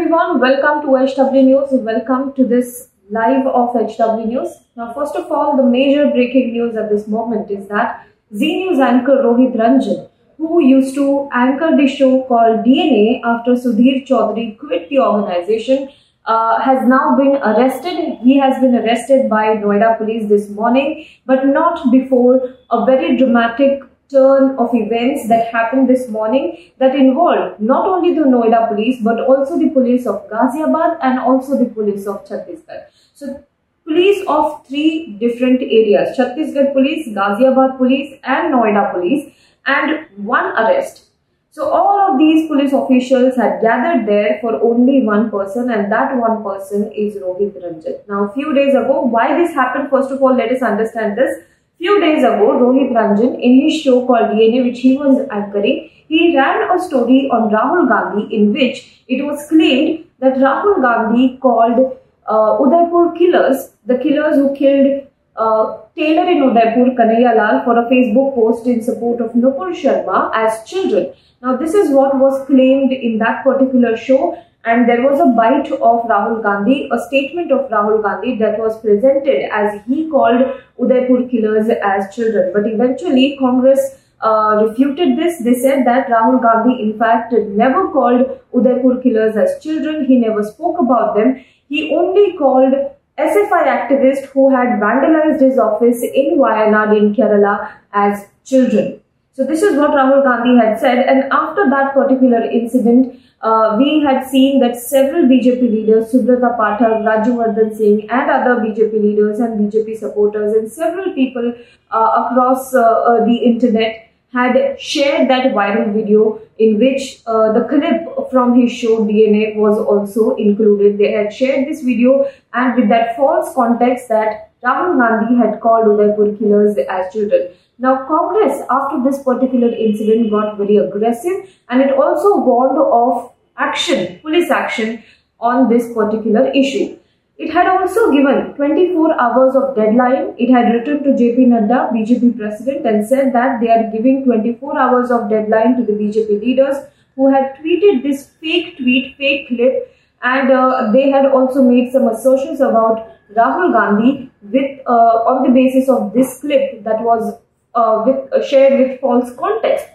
everyone, welcome to HW News. Welcome to this live of HW News. Now, first of all, the major breaking news at this moment is that Zee News anchor Rohit Ranjan, who used to anchor the show called DNA after Sudhir Chaudhary quit the organization, uh, has now been arrested. He has been arrested by Noida police this morning, but not before a very dramatic turn of events that happened this morning that involved not only the Noida police but also the police of Ghaziabad and also the police of Chhattisgarh. So police of three different areas, Chhattisgarh police, Ghaziabad police and Noida police and one arrest. So all of these police officials had gathered there for only one person and that one person is Rohit Ranjan. Now few days ago, why this happened first of all let us understand this. Few days ago, Rohit Ranjan, in his show called DNA, which he was anchoring, he ran a story on Rahul Gandhi in which it was claimed that Rahul Gandhi called uh, Udaipur killers, the killers who killed uh, Tailor in Udaipur, Kanhaiya Lal, for a Facebook post in support of Nupur Sharma as children. Now, this is what was claimed in that particular show and there was a bite of Rahul Gandhi, a statement of Rahul Gandhi that was presented as he called Udaipur killers as children. But eventually, Congress uh, refuted this. They said that Rahul Gandhi, in fact, never called Udaipur killers as children. He never spoke about them. He only called SFI activists who had vandalized his office in Wayanad in Kerala as children. So this is what Rahul Gandhi had said. And after that particular incident, uh, we had seen that several BJP leaders, Subrata Pathak, Rajyavardhan Singh and other BJP leaders and BJP supporters and several people uh, across uh, uh the internet had shared that viral video in which uh, the clip from his show DNA was also included. They had shared this video and with that false context that Rahul Gandhi had called Udaipur killers as children. Now, Congress, after this particular incident, got very aggressive and it also warned of action, police action on this particular issue. It had also given 24 hours of deadline. It had written to JP Nadda, BJP president, and said that they are giving 24 hours of deadline to the BJP leaders who had tweeted this fake tweet, fake clip, and uh, they had also made some assertions about Rahul Gandhi with uh, on the basis of this clip that was uh, with, uh, shared with false context.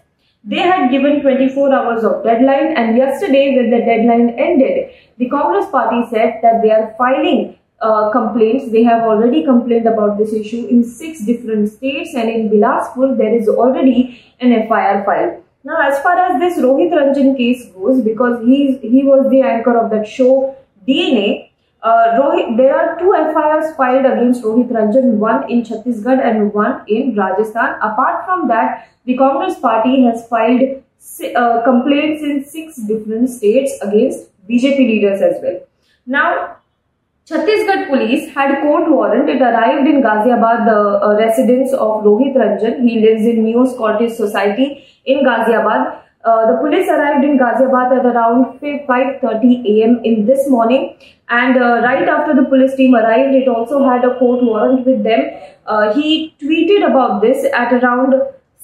They had given 24 hours of deadline and yesterday when the deadline ended, the Congress party said that they are filing uh, complaints. They have already complained about this issue in six different states and in Bilaspur there is already an FIR filed. Now as far as this Rohit Ranjan case goes, because he, he was the anchor of that show DNA, uh, Rohit, there are two FIRs filed against Rohit Ranjan, one in Chhattisgarh and one in Rajasthan. Apart from that, the Congress party has filed uh, complaints in six different states against BJP leaders as well. Now, Chhattisgarh police had court warrant. It arrived in Ghaziabad, the uh, residence of Rohit Ranjan. He lives in New Scottish Society in Ghaziabad. Uh, the police arrived in Ghaziabad at around 5.30 am in this morning and uh, right after the police team arrived, it also had a court warrant with them. Uh, he tweeted about this at around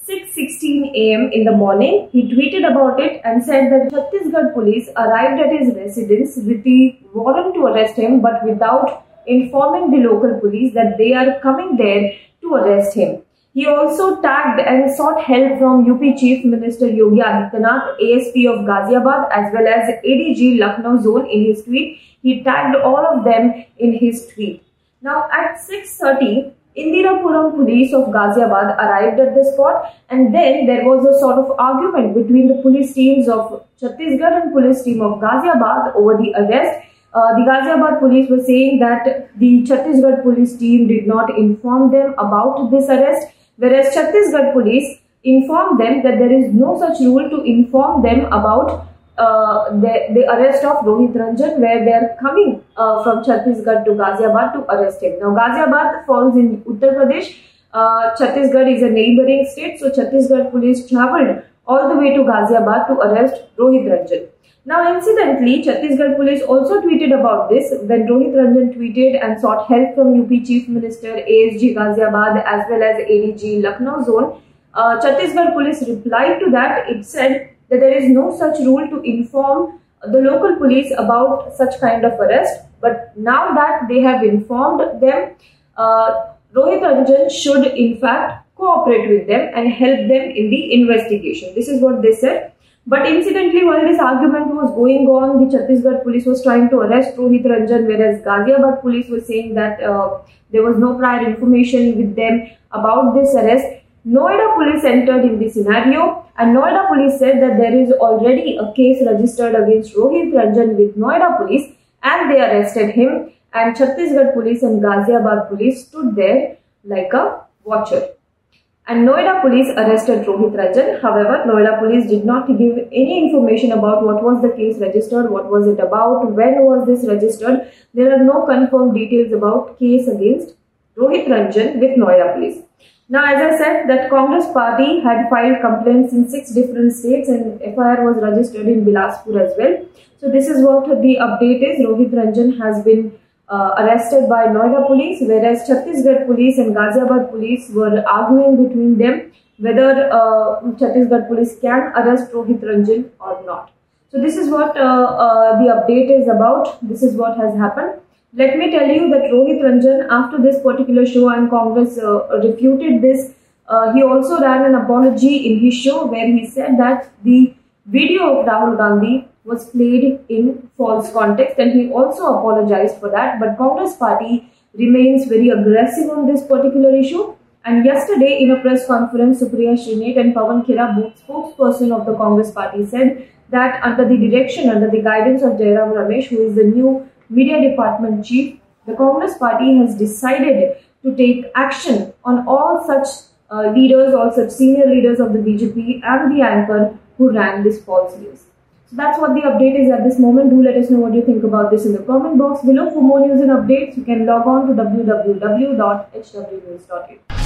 6.16 am in the morning. He tweeted about it and said that Chhattisgarh police arrived at his residence with the warrant to arrest him but without informing the local police that they are coming there to arrest him. He also tagged and sought help from UP Chief Minister Yogi Adityanath, ASP of Ghaziabad as well as ADG Lucknow zone in his tweet. He tagged all of them in his tweet. Now at 6.30, Indirapuram police of Ghaziabad arrived at the spot and then there was a sort of argument between the police teams of Chhattisgarh and police team of Ghaziabad over the arrest. Uh, the Ghaziabad police were saying that the Chhattisgarh police team did not inform them about this arrest whereas Chhattisgarh police informed them that there is no such rule to inform them about uh, the, the arrest of Rohit Ranjan where they are coming uh, from Chhattisgarh to Ghaziabad to arrest him. Now Ghaziabad falls in Uttar Pradesh. Uh, Chhattisgarh is a neighboring state so Chhattisgarh police travelled all the way to Ghaziabad to arrest Rohit Ranjan. Now incidentally, Chhattisgarh police also tweeted about this when Rohit Ranjan tweeted and sought help from UP Chief Minister ASG Ghaziabad as well as ADG Lucknow zone. Uh, Chhattisgarh police replied to that. It said that there is no such rule to inform the local police about such kind of arrest. But now that they have informed them, uh, Rohit Ranjan should in fact cooperate with them and help them in the investigation. This is what they said. But incidentally, while this argument was going on, the Chhattisgarh police was trying to arrest Rohit Ranjan, whereas Ghaziabad police was saying that uh, there was no prior information with them about this arrest. Noida police entered in the scenario and Noida police said that there is already a case registered against Rohit Ranjan with Noida police and they arrested him and Chhattisgarh police and Ghaziabad police stood there like a watcher. And Noida police arrested Rohit Ranjan. However, Noida police did not give any information about what was the case registered, what was it about, when was this registered. There are no confirmed details about case against Rohit Ranjan with Noida police. Now, as I said, that Congress party had filed complaints in six different states and FIR was registered in Bilaspur as well. So, this is what the update is. Rohit Ranjan has been uh, arrested by Noida police, whereas Chhattisgarh police and Ghaziabad police were arguing between them whether uh, Chhattisgarh police can arrest Rohit Ranjan or not. So, this is what uh, uh the update is about. This is what has happened. Let me tell you that Rohit Ranjan, after this particular show and Congress uh, refuted this, uh, he also ran an apology in his show where he said that the video of Rahul Gandhi was played in false context and he also apologized for that. But Congress party remains very aggressive on this particular issue. And yesterday in a press conference, Supriya Shrinate and Pawan Khera, both spokesperson of the Congress party, said that under the direction, under the guidance of Jairam Ramesh, who is the new media department chief, the Congress party has decided to take action on all such uh, leaders, all such senior leaders of the BJP and the anchor who ran this false news. So that's what the update is at this moment. Do let us know what you think about this in the comment box below. For more news and updates, you can log on to www.hwnews.in.